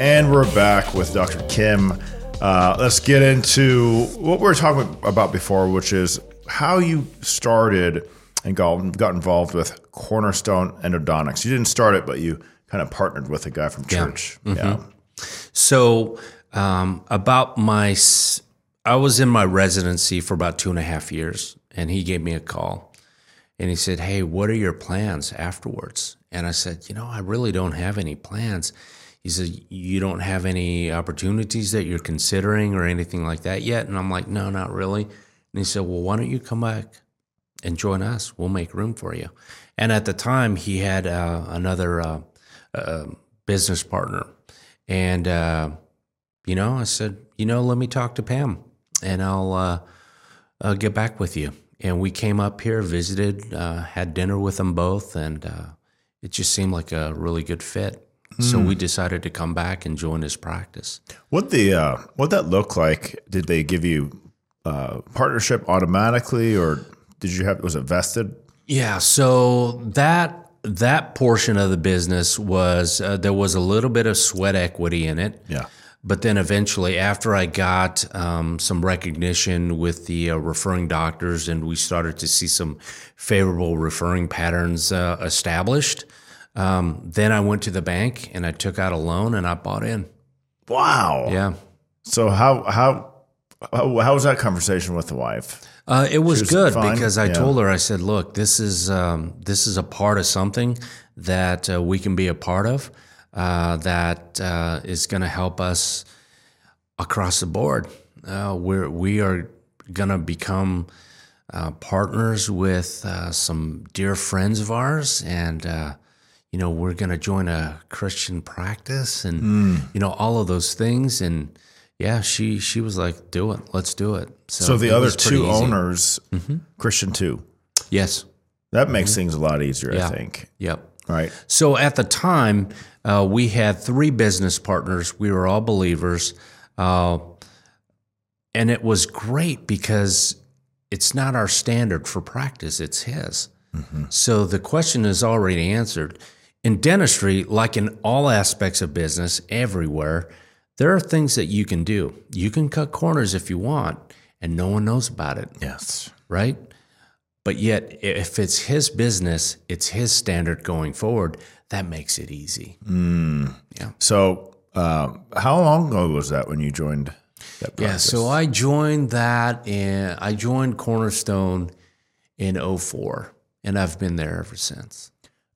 And we're back with Dr. Kim. Uh, let's get into what we were talking about before, which is how you started and got, got involved with Cornerstone Endodontics. You didn't start it, but you kind of partnered with a guy from church. Yeah. yeah. So, um, about my, I was in my residency for about two and a half years, and he gave me a call and he said, Hey, what are your plans afterwards? And I said, You know, I really don't have any plans. He said, You don't have any opportunities that you're considering or anything like that yet? And I'm like, No, not really. And he said, Well, why don't you come back and join us? We'll make room for you. And at the time, he had uh, another uh, uh, business partner. And, uh, you know, I said, You know, let me talk to Pam and I'll uh, get back with you. And we came up here, visited, uh, had dinner with them both, and it just seemed like a really good fit. So we hmm. decided to come back and join his practice. What the uh, what that look like? Did they give you uh, partnership automatically, or did you have was it vested? Yeah, so that that portion of the business was uh, there was a little bit of sweat equity in it. Yeah. But then eventually, after I got um, some recognition with the uh, referring doctors and we started to see some favorable referring patterns uh, established, um, then I went to the bank and I took out a loan and I bought in. Wow. Yeah. So how how how, how was that conversation with the wife? Uh, it was, was good fine? because I yeah. told her I said, "Look, this is um, this is a part of something that uh, we can be a part of uh, that uh, is going to help us across the board. Uh, we're we are going to become." Uh, partners with some dear friends of ours, and you know, we're going to join a Christian practice and, mm. you know, all of those things. And yeah, she, she was like, do it. Let's do it. So, so the other two owners, mm-hmm. Christian too. Yes. That makes mm-hmm. things a lot easier, yeah. I think. Yep. Right. So at the time, uh, we had three business partners. We were all believers. Uh, and it was great because it's not our standard for practice, it's his. Mm-hmm. So the question is already answered. In dentistry, like in all aspects of business, everywhere, there are things that you can do. You can cut corners if you want, and no one knows about it. Yes. Right? But yet, if it's his business, it's his standard going forward, that makes it easy. Mm. Yeah. So, uh, how long ago was that when you joined that practice? Yeah, so I joined that and I joined Cornerstone in 04, and I've been there ever since.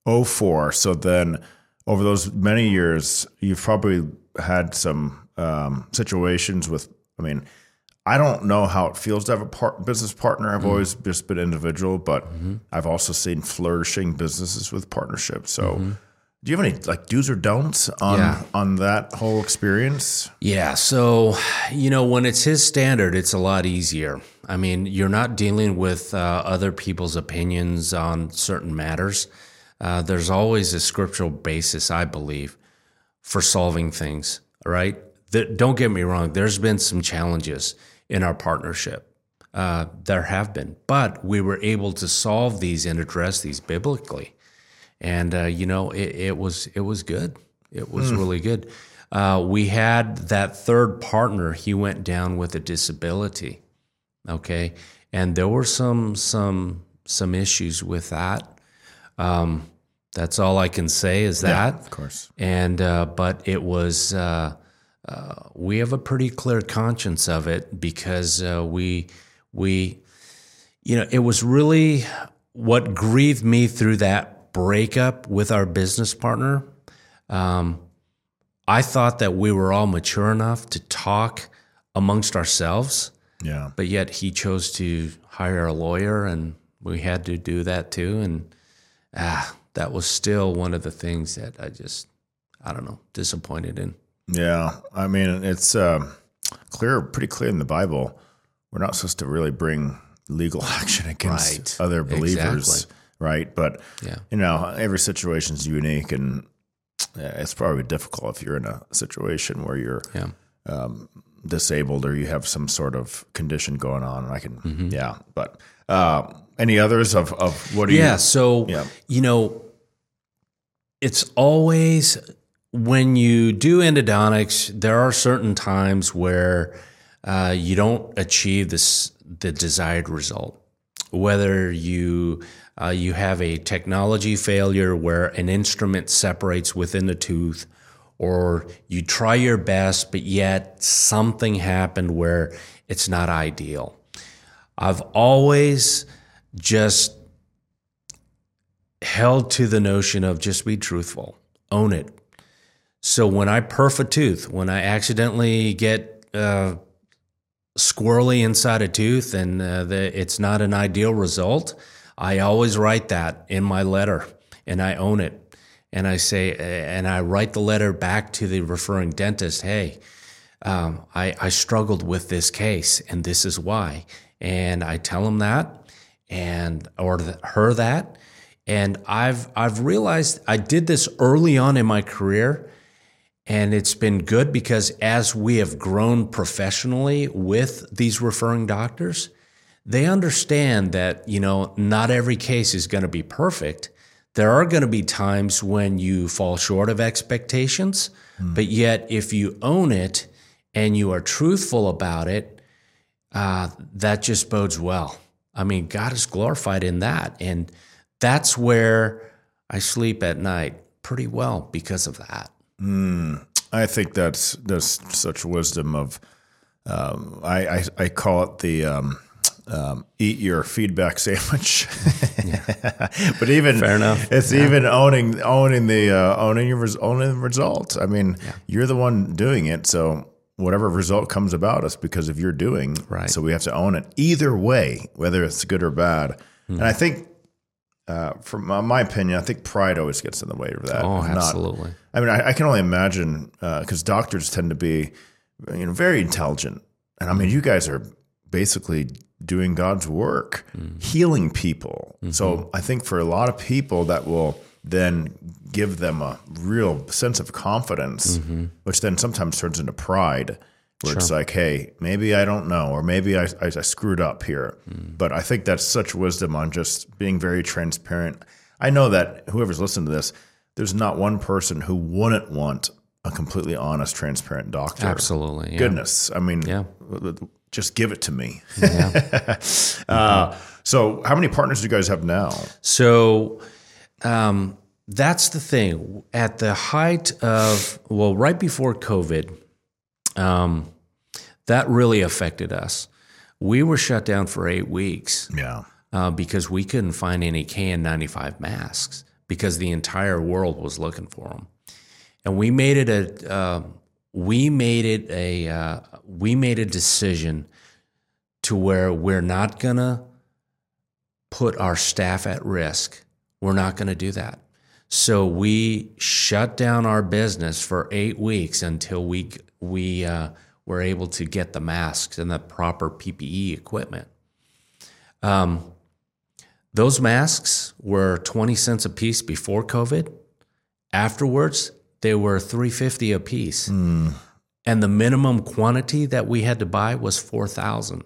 04. So then over those many years, you've probably had some um, situations with, I mean, I don't know how it feels to have a part, business partner. I've mm always just been individual, but mm-hmm. I've also seen flourishing businesses with partnerships. So, mm-hmm. do you have any like do's or don'ts on yeah. on that whole experience? Yeah. So, you know, when it's his standard, it's a lot easier. I mean, you're not dealing with uh, other people's opinions on certain matters. Uh, there's always a scriptural basis, I believe, for solving things. Right? don't get me wrong. There's been some challenges in our partnership. Uh, there have been, but we were able to solve these and address these biblically, and uh, you know it, it, was it was good. It was mm. really good. Uh, we had that third partner. He went down with a disability. Okay, and there were some some some issues with that. Um, that's all I can say is that. Yeah, of course. And uh, but it was uh, uh, we have a pretty clear conscience of it because uh, we we you know it was really what grieved me through that breakup with our business partner. Um, I thought that we were all mature enough to talk amongst ourselves. Yeah. But yet he chose to hire a lawyer, and we had to do that too. And ah, that was still one of the things that I just, I don't know, disappointed in. Yeah. I mean, it's uh, clear, pretty clear in the Bible. We're not supposed to really bring legal action against right. other believers. Exactly. Right. But, yeah. you know, every situation is unique and it's probably difficult if you're in a situation where you're yeah. um, disabled or you have some sort of condition going on. And I can, mm-hmm. yeah. But, uh, any others of, of what do yeah, you? So, yeah. you know, it's always when you do endodontics, there are certain times where uh, you don't achieve this the desired result. Whether you uh, you have a technology failure where an instrument separates within the tooth, or you try your best, but yet something happened where it's not ideal. I've always just held to the notion of just be truthful, own it. So when I perf a tooth, when I accidentally get uh, squirrely inside a tooth and uh, the, it's not an ideal result, I always write that in my letter and I own it. And I say, and I write the letter back to the referring dentist, hey, um, I, I struggled with this case and this is why. And I tell him that and, or her that. And I've, I've realized I did this early on in my career and it's been good because as we have grown professionally with these referring doctors, they understand that, you know, not every case is going to be perfect. There are going to be times when you fall short of expectations, mm. but yet if you own it and you are truthful about it, uh, that just bodes well. I mean, God is glorified in that. And that's where I sleep at night pretty well because of that. Mm, I think that's that's such wisdom of. Um, I, I, I call it the um, um, eat your feedback sandwich. but even fair enough. It's yeah. even owning owning the uh, owning your res- owning the result. I mean, yeah. you're the one doing it, so whatever result comes about us because of your doing. Right. So we have to own it either way, whether it's good or bad. Mm-hmm. And I think uh, from my opinion, I think pride always gets in the way of that. Oh, absolutely. Not, I mean, I, I, can only imagine because uh, doctors tend to be, you know, very intelligent, and I mean, you guys are basically doing God's work, mm-hmm. healing people. Mm-hmm. So I think for a lot of people, that will then give them a real sense of confidence, mm-hmm. which then sometimes turns into pride where sure. it's like, hey, maybe I don't know, or maybe I, I, I screwed up here. Mm. But I think that's such wisdom on just being very transparent. I know that whoever's listening to this, there's not one person who wouldn't want a completely honest, transparent doctor. Absolutely. Yeah. Goodness. I mean, yeah. just give it to me. Yeah. uh, so, how many partners do you guys have now? So, um, that's the thing. At the height of, well, right before COVID, um, that really affected us. We were shut down for eight weeks. Yeah. Uh, because we couldn't find any KN95 masks because the entire world was looking for them, and we made it a uh, we made it a uh, we made a decision to where we're not gonna put our staff at risk. We're not gonna do that. So we shut down our business for eight weeks until we we uh, were able to get the masks and the proper PPE equipment. Um, those masks were 20 cents a piece before COVID. Afterwards, they were 350 a piece. Mm. And the minimum quantity that we had to buy was 4,000.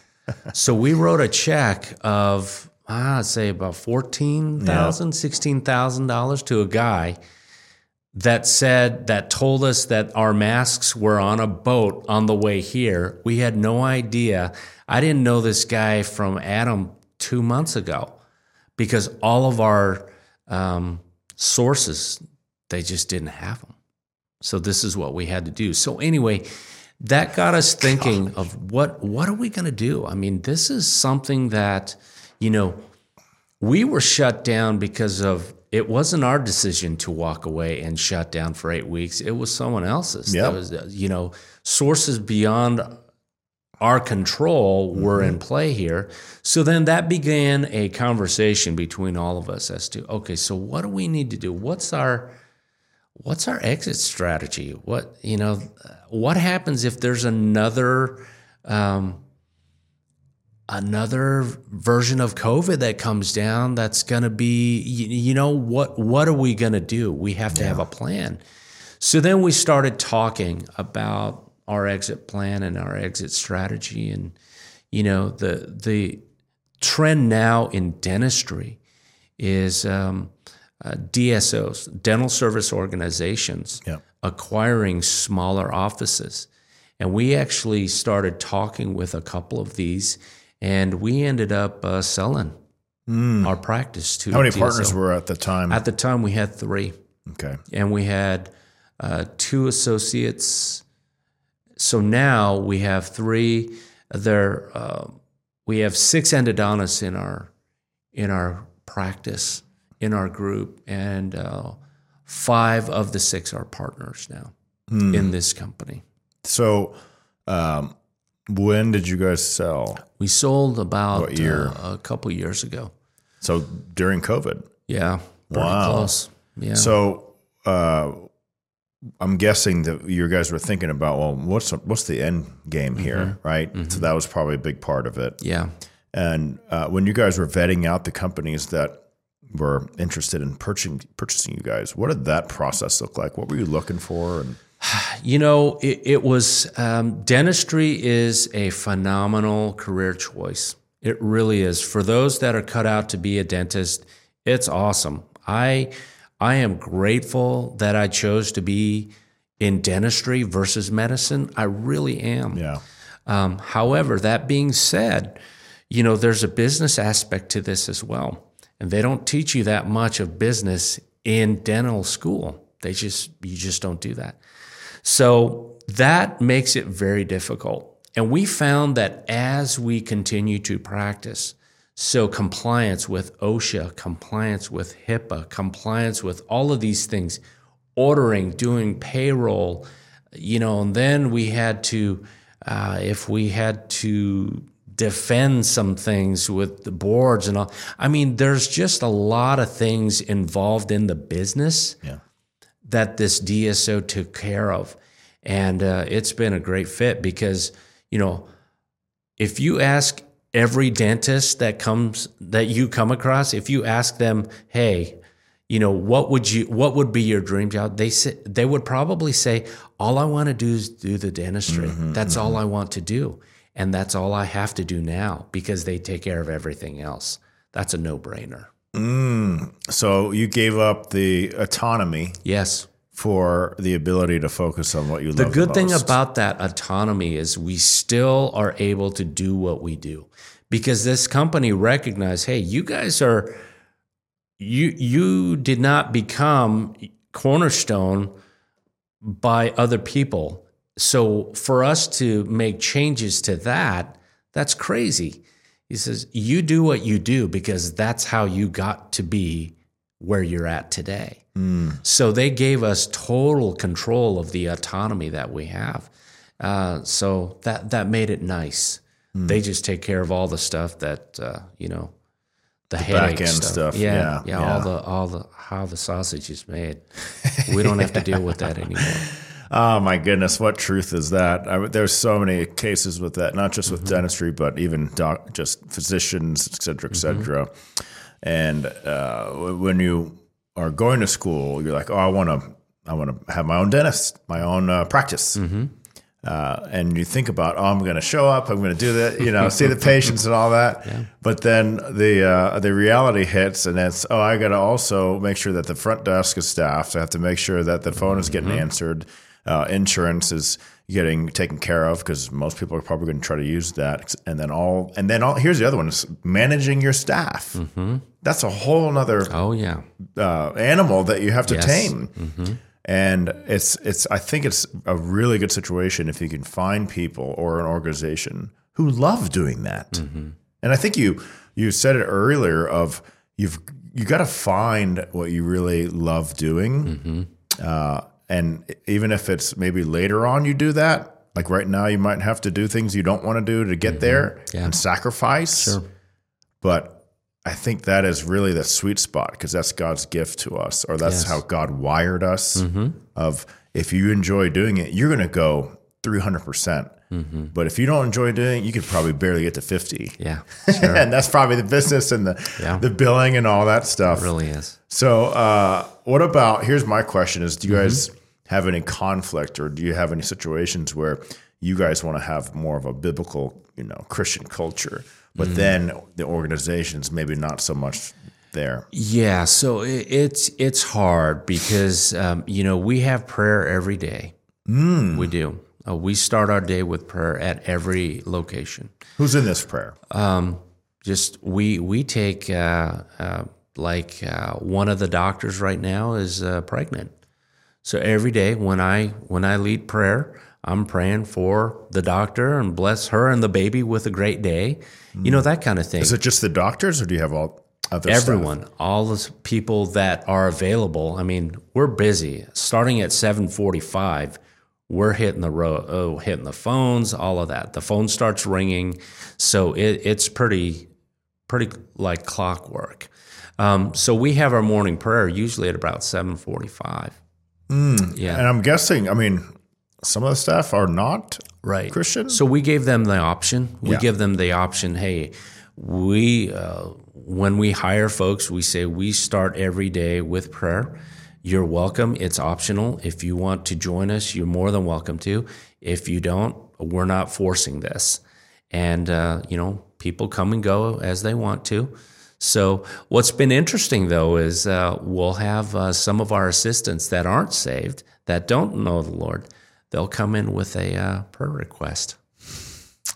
so we wrote a check of, ah, I'd say about $14,000, $16,000 to a guy that said that told us that our masks were on a boat on the way here. We had no idea. I didn't know this guy from Adam two months ago because all of our um, sources they just didn't have them. So this is what we had to do. So anyway, that got us thinking of what what are we going to do? I mean, this is something that you know we were shut down because of it wasn't our decision to walk away and shut down for eight weeks. It was someone else's. Yeah. Was, you know, sources beyond our control were mm-hmm. in play here. So then that began a conversation between all of us as to, okay, so what do we need to do? What's our what's our exit strategy? What you know, what happens if there's another um, another version of COVID that comes down that's going to be, you, you, know, what, what are we going to do? We have to yeah. have a plan. So then we started talking about our exit plan and our exit strategy. And, you know, the, the trend now in dentistry is um, uh, DSOs, dental service organizations, acquiring smaller offices. And we actually started talking with a couple of these, and we ended up uh, selling our practice to. How many partners were at the time? At the time, we had three, okay. and we had uh, two associates. So now we have three. There, uh, we have six endodontists in our in our practice in our group, and uh, five of the six are partners now in this company. So, um, when did you guys sell? We sold about What year? uh, a couple years ago. So during COVID. Yeah, Wow. close. Yeah. So, uh, I'm guessing that you guys were thinking about, well, what's what's the end game here, Mm-hmm. right? So that was probably a big part of it. yeah. And uh, when you guys were vetting out the companies that were interested in purchasing purchasing you guys, what did that process look like? What were you looking for? And You know, it, it was um, dentistry is a phenomenal career choice. It really is. For those that are cut out to be a dentist, it's awesome. I I am grateful that I chose to be in dentistry versus medicine. I really am. yeah, Um, however, that being said, you know, there's a business aspect to this as well. And they don't teach you that much of business in dental school. They just, you just don't do that. So that makes it very difficult. And we found that as we continue to practice, so compliance with OSHA, compliance with HIPAA, compliance with all of these things, ordering, doing payroll, you know, and then we had to, uh, if we had to defend some things with the boards and all. I mean, there's just a lot of things involved in the business yeah, that this DSO took care of. And uh, it's been a great fit because, you know, if you ask every dentist that comes that you come across, if you ask them, hey, you know, what would you what would be your dream job? They say they would probably say, all I want to do is do the dentistry. that's all I want to do. And that's all I have to do now because they take care of everything else. That's a no-brainer. So you gave up the autonomy Yes. for the ability to focus on what you The love. The good thing about that autonomy is we still are able to do what we do because this company recognized, hey, you guys are you you did not become cornerstone by other people. So for us to make changes to that, that's crazy. He says, you do what you do because that's how you got to be where you're at today. So they gave us total control of the autonomy that we have. Uh, so that that made it nice. They just take care of all the stuff that uh, you know, the, headache back-end stuff. Yeah, Yeah, yeah, yeah. all the all the how the sausage is made. we don't have to deal with that anymore. Oh my goodness, what truth is that? I, there's so many cases with that, not just with Mm-hmm. dentistry, but even doc, just physicians, et cetera, et cetera. Mm-hmm. And uh, when you are going to school, you're like, oh, I want to, I want to have my own dentist, my own uh, practice. Mm-hmm. Uh, and you think about, oh, I'm going to show up, I'm going to do that, you know, see the patients and all that. But then the uh, the reality hits, and it's, oh, I got to also make sure that the front desk is staffed. I have to make sure that the phone is getting answered. Uh, insurance is getting taken care of because most people are probably going to try to use that. And then all, and then all. Here's the other one: is managing your staff. That's a whole nother Oh yeah, uh, animal that you have to Yes. tame. And it's it's I think it's a really good situation if you can find people or an organization who love doing that. And I think you you said it earlier of you've you got to find what you really love doing. Uh, and even if it's maybe later on you do that, like right now you might have to do things you don't want to do to get there Yeah. and sacrifice. Sure. But I think that is really the sweet spot because that's God's gift to us, or that's Yes. Mm-hmm. how God wired us. Of if you enjoy doing it, you're going to go 300 percent. Mm-hmm. But if you don't enjoy doing it, you could probably barely get to 50. yeah, and that's probably the business and the Yeah. the billing and all that stuff. really is. So, uh, what about? Here's my question: Is do you guys Mm-hmm. have any conflict, or do you have any situations where you guys want to have more of a biblical, you know, Christian culture, but Mm. then the organizations maybe not so much there? Yeah, so it's it's hard because um, you know we have prayer every day. Mm. We do. Uh, we start our day with prayer at every location. Who's in this prayer? Um, just we we take uh, uh, like uh, one of the doctors right now is uh, pregnant, so every day when I when I lead prayer, I'm praying for the doctor and bless her and the baby with a great day. You know that kind of thing. Is it just the doctors, or do you have all other everyone, all the people that are available? I mean, we're busy. Starting at 7:45, we're hitting the road, oh, hitting the phones, all of that. The phone starts ringing, so it, it's pretty, pretty like clockwork. Um, so we have our morning prayer usually at about 7:45. Mm, yeah, and I'm guessing. I mean, some of the staff are not right Christian. So we gave them the option. We yeah. give them the option. Hey, we uh, when we hire folks, we say we start every day with prayer. You're welcome. It's optional. If you want to join us, you're more than welcome to. If you don't, we're not forcing this. And uh, you know, people come and go as they want to. So, what's been interesting though is uh, we'll have uh, some of our assistants that aren't saved, that don't know the Lord, they'll come in with a uh, prayer request.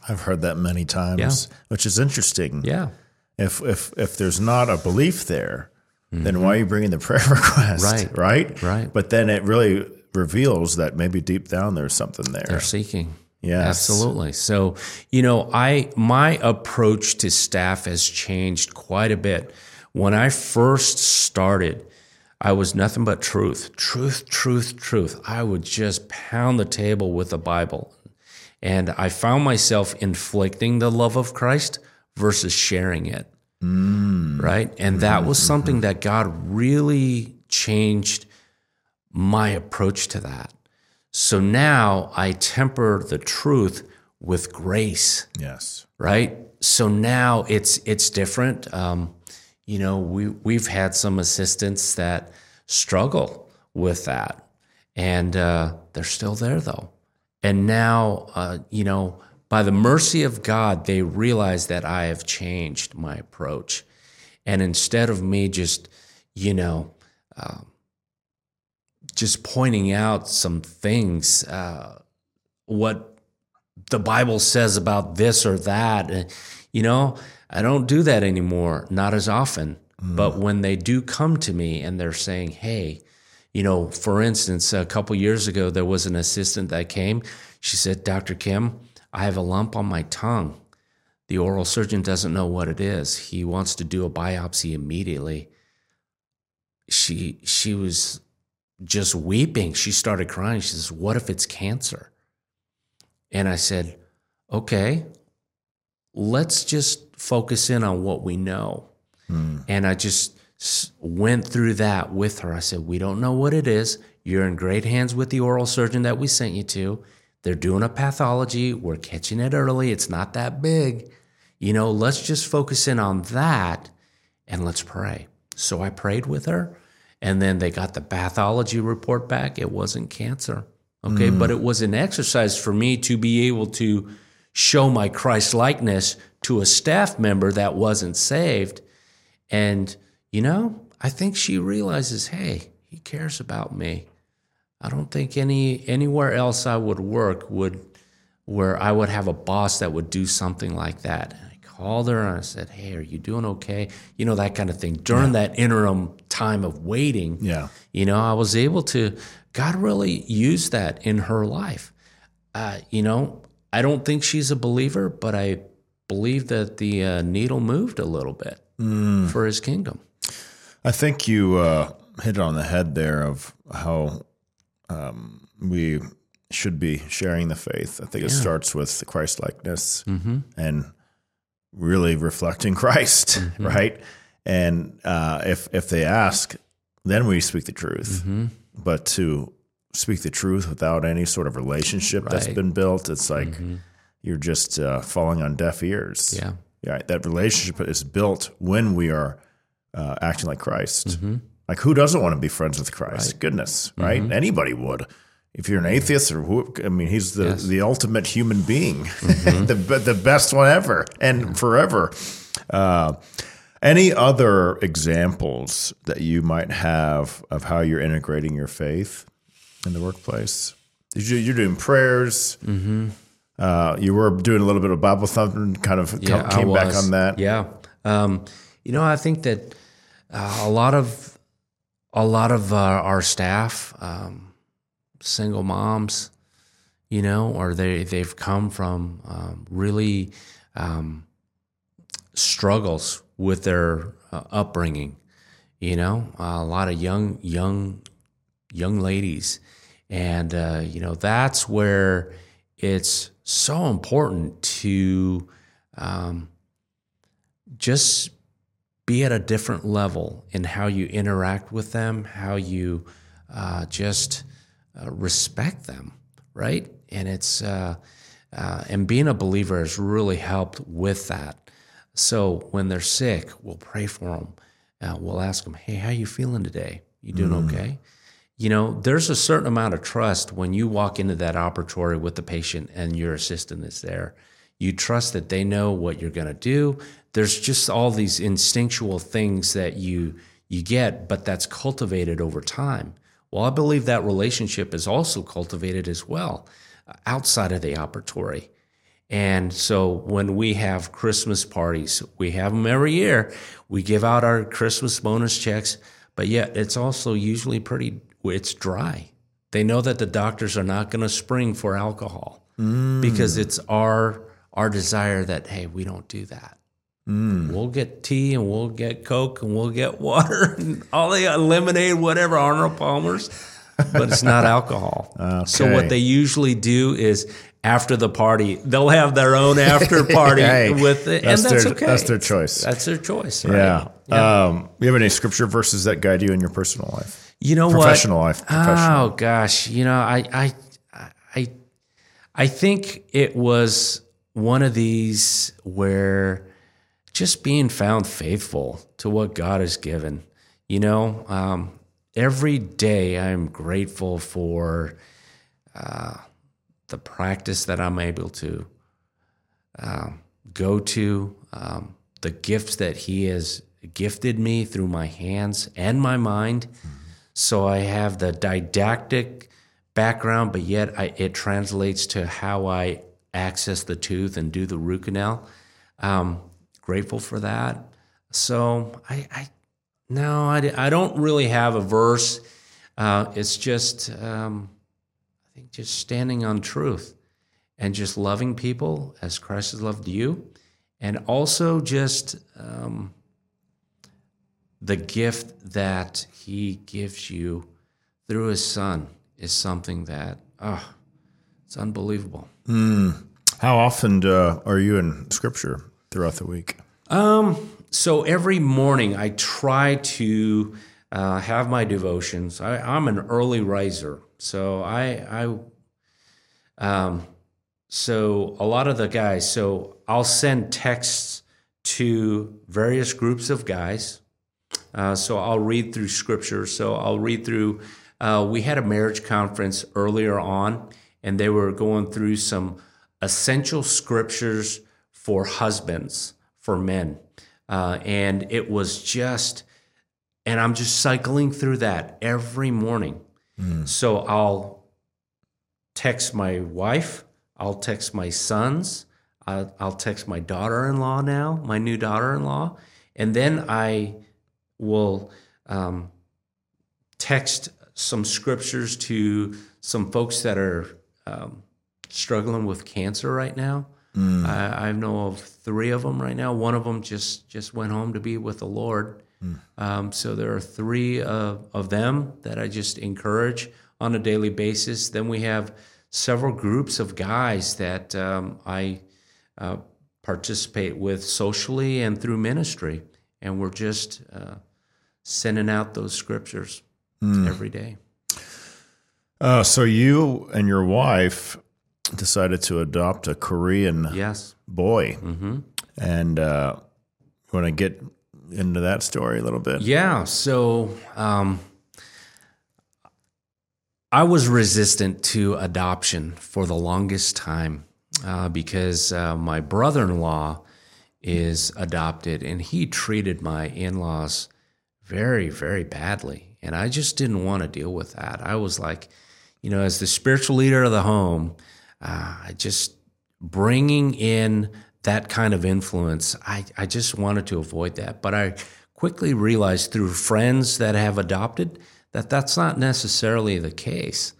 I've heard that many times, yeah. which is interesting. Yeah. If if if there's not a belief there, mm-hmm. then why are you bringing the prayer request? Right. Right. Right. But then it really reveals that maybe deep down there's something there. They're seeking. Yes. Absolutely. So, you know, I my approach to staff has changed quite a bit. When I first started, I was nothing but truth, truth, truth, truth. I would just pound the table with the Bible. And I found myself inflicting the love of Christ versus sharing it. Mm. Right. And that was mm-hmm. something that God really changed my approach to that. So now I temper the truth with grace. Yes. Right. So now it's it's different. Um, you know, we we've had some assistants that struggle with that, and uh, they're still there though. And now, uh, you know, by the mercy of God, they realize that I have changed my approach, and instead of me just, you know. Uh, just pointing out some things, uh, what the Bible says about this or that. You know, I don't do that anymore, not as often. Mm. But when they do come to me and they're saying, hey, you know, for instance, a couple years ago, there was an assistant that came. She said, Dr. Kim, I have a lump on my tongue. The oral surgeon doesn't know what it is. He wants to do a biopsy immediately. She she was just weeping. She started crying. She says, What if it's cancer? And I said, Okay, let's just focus in on what we know. Hmm. And I just went through that with her. I said, We don't know what it is. You're in great hands with the oral surgeon that we sent you to. They're doing a pathology. We're catching it early. It's not that big. You know, let's just focus in on that and let's pray. So I prayed with her. And then they got the pathology report back. It wasn't cancer. Okay. Mm. But it was an exercise for me to be able to show my Christ likeness to a staff member that wasn't saved. And, you know, I think she realizes, hey, he cares about me. I don't think any anywhere else I would work would where I would have a boss that would do something like that And I called her and I said, Hey, are you doing okay? You know, that kind of thing. During yeah. that interim time of waiting, yeah. you know, I was able to, God really used that in her life. Uh, you know, I don't think she's a believer, but I believe that the uh, needle moved a little bit mm. for his kingdom. I think you uh, hit it on the head there of how um, we should be sharing the faith. I think it starts with the Christ likeness mm-hmm. and really reflecting Christ, mm-hmm. right? And uh, if if they ask, then we speak the truth. Mm-hmm. But to speak the truth without any sort of relationship right. that's been built, it's like mm-hmm. you're just uh, falling on deaf ears. Yeah, yeah. That relationship is built when we are uh, acting like Christ. Like who doesn't want to be friends with Christ? Right. Goodness, right? Mm-hmm. Anybody would if you're an atheist or who, I mean, he's the, yes. the ultimate human being, mm-hmm. the, the best one ever and forever. Uh, Any other examples that you might have of how you're integrating your faith in the workplace? You're doing prayers. Mm-hmm. Uh, you were doing a little bit of Bible thumping, kind of yeah, came back on that. Yeah. Um, you know, I think that uh, a lot of a lot of uh, our staff, um, single moms, you know, or they they've come from um, really um, struggles with their uh, upbringing. You know, a lot of young young young ladies, and uh, you know that's where it's so important to um, just be at a different level in how you interact with them, how you uh, just uh, respect them, right? And it's uh, uh, and being a believer has really helped with that. So when they're sick, we'll pray for them. Uh, we'll ask them, "Hey, how you feeling today? You doing mm. okay?" You know, there's a certain amount of trust when you walk into that operatory with the patient and your assistant is there. You trust that they know what you're going to do there's just all these instinctual things that you you get, but that's cultivated over time. Well, I believe that relationship is also cultivated as well uh, outside of the operatory. And so when we have Christmas parties, we have them every year. We give out our Christmas bonus checks, but yet it's also usually pretty it's dry. They know that the doctors are not going to spring for alcohol mm. because it's our our desire that hey, we don't do that. Mm. We'll get tea and we'll get Coke and we'll get water and all the lemonade, whatever, Arnold Palmer's, but it's not alcohol. Okay. So what they usually do is after the party, they'll have their own after party hey, with it, that's and that's their, okay. That's their choice. That's their choice. Right? Yeah. yeah. Um, you have any scripture verses that guide you in your personal life? You know professional what? life. Professional. Oh gosh, you know, I, I, I, I think it was one of these where just being found faithful to what God has given. You know, um, every day I'm grateful for uh, the practice that I'm able to uh, go to, um, the gifts that He has gifted me through my hands and my mind. Mm-hmm. So I have the didactic background, but yet I, it translates to how I access the tooth and do the root canal. Um, grateful for that. So I, I no, I, I don't really have a verse. Uh, it's just, um, I think, just standing on truth and just loving people as Christ has loved you, and also just um, the gift that He gives you through His Son is something that, oh, it's unbelievable. Mm. How often uh, are you in Scripture? throughout the week? Um, so every morning I try to uh, have my devotions. I, am an early riser, so I, I, um, so a lot of the guys. So I'll send texts to various groups of guys. Uh, so I'll read through scripture. So I'll read through. Uh, we had a marriage conference earlier on, and they were going through some essential scriptures for husbands, for men. Uh, and it was just, and I'm just cycling through that every morning. Mm. So I'll text my wife, I'll text my sons, I'll, I'll text my daughter in law now, my new daughter in law, and then I will um, text some scriptures to some folks that are um, struggling with cancer right now. Mm. I, I, know of three of them right now. One of them just just went home to be with the Lord. Mm. Um, so there are three of, of them that I just encourage on a daily basis. Then we have several groups of guys that um, I uh, participate with socially and through ministry, and we're just uh, sending out those scriptures mm. every day. Uh, so you and your wife decided to adopt a Korean yes. boy. Mm-hmm. And uh, you want to get into that story a little bit? Yeah. So um, I was resistant to adoption for the longest time uh, because uh, my brother in law is adopted, and he treated my in laws very, very badly. And I just didn't want to deal with that. I was like, you know, as the spiritual leader of the home, uh, just bringing in that kind of influence, I, I just wanted to avoid that. But I quickly realized through friends that have adopted that that's not necessarily the case.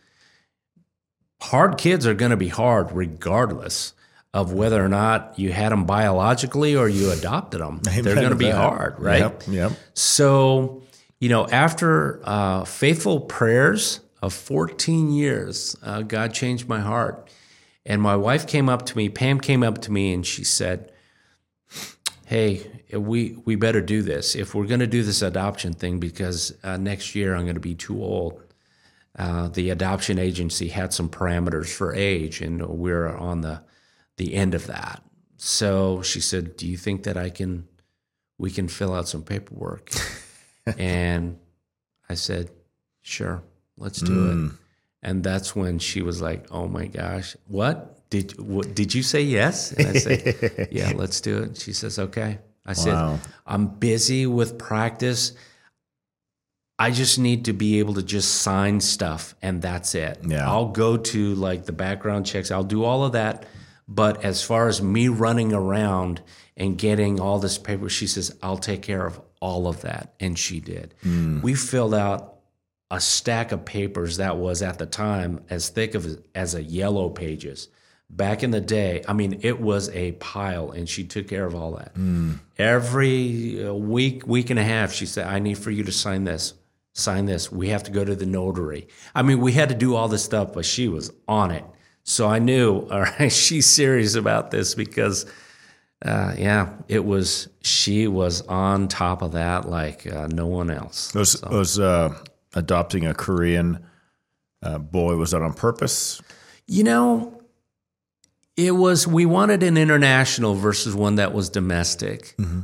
Hard kids are going to be hard regardless of whether or not you had them biologically or you adopted them. Amen They're going to be that. hard, right? Yep, yep. So, you know, after uh, faithful prayers of 14 years, uh, God changed my heart. And my wife came up to me, Pam came up to me, and she said, Hey, we, we better do this. If we're going to do this adoption thing, because uh, next year I'm going to be too old. Uh, the adoption agency had some parameters for age, and we're on the the end of that. So she said, "Do you think that I can we can fill out some paperwork?" and I said, "Sure, let's do mm. it." And that's when she was like, "Oh my gosh, what did what, did you say yes?" And I said, "Yeah, let's do it." She says, "Okay." I said, wow. "I'm busy with practice." I just need to be able to just sign stuff and that's it. Yeah. I'll go to like the background checks. I'll do all of that but as far as me running around and getting all this paper, she says, I'll take care of all of that. And she did. Mm. We filled out a stack of papers that was at the time as thick of as a yellow pages. Back in the day, I mean, it was a pile, and she took care of all that. Mm. Every uh, week, week and a half, she said, "I need for you to sign this, sign this. We have to go to the notary." I mean, we had to do all this stuff, but she was on it. So I knew, all right, she's serious about this because, uh, yeah, it was, she was on top of that like uh, no one else. Was, so. was uh, adopting a Korean uh, boy, was that on purpose? You know, it was, we wanted an international versus one that was domestic. Mm-hmm.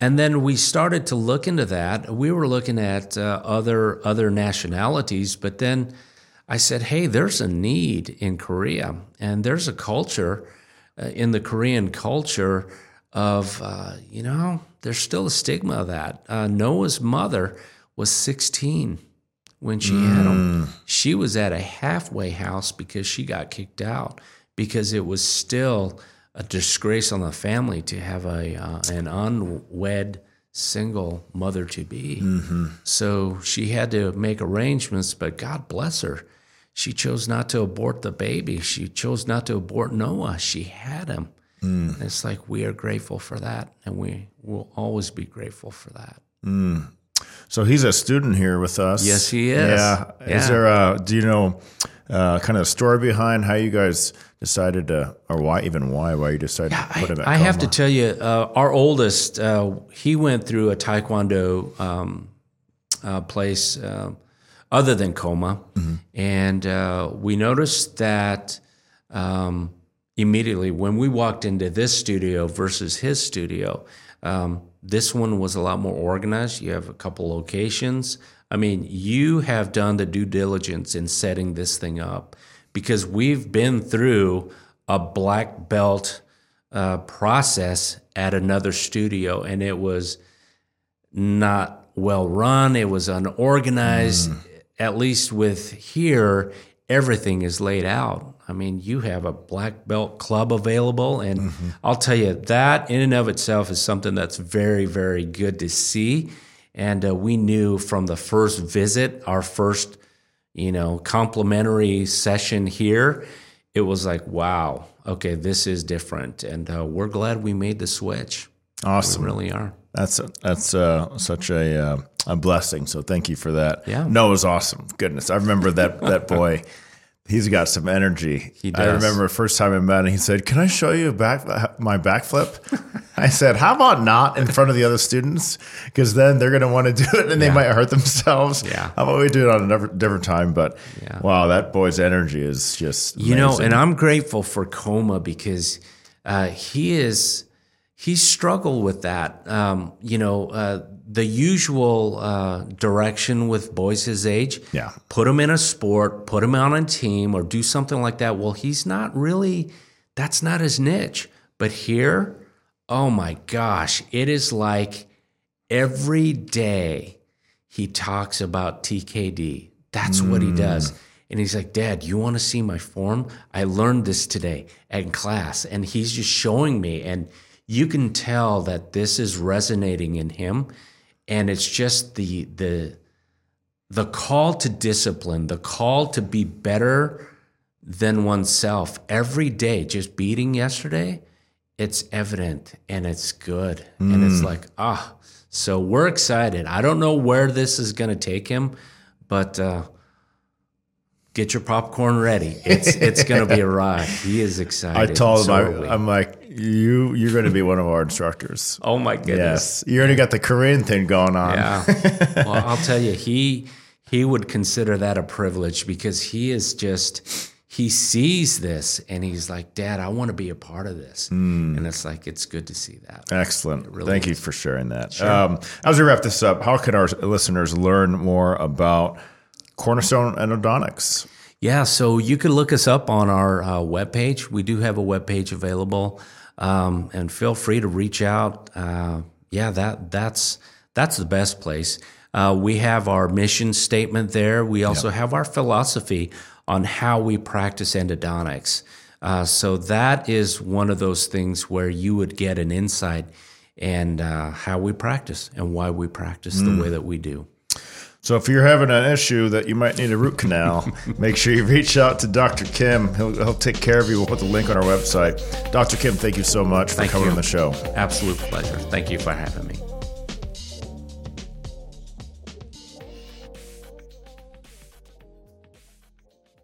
And then we started to look into that. We were looking at uh, other other nationalities, but then I said, hey, there's a need in Korea, and there's a culture uh, in the Korean culture of, uh, you know, there's still a stigma of that. Uh, Noah's mother was 16 when she mm. had him. She was at a halfway house because she got kicked out because it was still a disgrace on the family to have a uh, an unwed single mother to be. Mm-hmm. So she had to make arrangements, but God bless her. She chose not to abort the baby. She chose not to abort Noah. She had him. Mm. It's like we are grateful for that, and we will always be grateful for that. Mm. So he's a student here with us. Yes, he is. Yeah. yeah. Is there a, do you know, uh, kind of story behind how you guys decided to, or why, even why, why you decided yeah, to put him at I have to tell you, uh, our oldest, uh, he went through a Taekwondo um, uh, place um, other than coma. Mm-hmm. And uh, we noticed that um, immediately when we walked into this studio versus his studio, um, this one was a lot more organized. You have a couple locations. I mean, you have done the due diligence in setting this thing up because we've been through a black belt uh, process at another studio and it was not well run, it was unorganized. Mm at least with here, everything is laid out. I mean, you have a black belt club available, and mm-hmm. I'll tell you that in and of itself is something that's very, very good to see. And uh, we knew from the first visit, our first, you know, complimentary session here, it was like, wow, okay, this is different, and uh, we're glad we made the switch. Awesome, we really are. That's that's uh, such a uh, a blessing. So thank you for that. Yeah, Noah's awesome. Goodness, I remember that that boy. He's got some energy. He does. I remember the first time I met him, he said, "Can I show you back my backflip?" I said, "How about not in front of the other students? Because then they're going to want to do it, and they might hurt themselves. Yeah. How about we do it on a different time?" But yeah. wow, that boy's energy is just you know, and I'm grateful for Coma because uh, he is he struggled with that. Um, you know, uh, the usual uh, direction with boys his age. Yeah. Put him in a sport, put him on a team, or do something like that. Well, he's not really. That's not his niche. But here, oh my gosh, it is like every day he talks about TKD. That's mm. what he does. Mm. And he's like, Dad, you want to see my form? I learned this today in class. And he's just showing me. And you can tell that this is resonating in him. And it's just the the the call to discipline, the call to be better than oneself every day, just beating yesterday, it's evident and it's good. Mm. And it's mm. like, ah, so we're excited. I don't know where this is going to take him, but uh, get your popcorn ready. It's it's going to be a ride. He is excited. I told him, so I, am like, you you're going to be one of our instructors. oh my goodness! Yes, you already got the Korean thing going on. Yeah. well, I'll tell you, he he would consider that a privilege because he is just he sees this and he's like, Dad, I want to be a part of this. Mm. And it's like, it's good to see that. Excellent. Really Thank is. you for sharing that. Sure. Um, as we wrap this up, how can our listeners learn more about Cornerstone Endodontics? Yeah, so you can look us up on our uh, webpage. We do have a webpage available. Um, and feel free to reach out. Uh, yeah, that that's that's the best place. Uh, we have our mission statement there. We also yep. have our philosophy on how we practice endodontics. Uh, so that is one of those things where you would get an insight and uh, how we practice and why we practice mm. the way that we do. So if you're having an issue that you might need a root canal, make sure you reach out to Dr. Kim. He'll, he'll, take care of you. We'll put the link on our website. Dr. Kim, thank you so much for thank coming you. on the show. Absolute pleasure. Thank you for having me.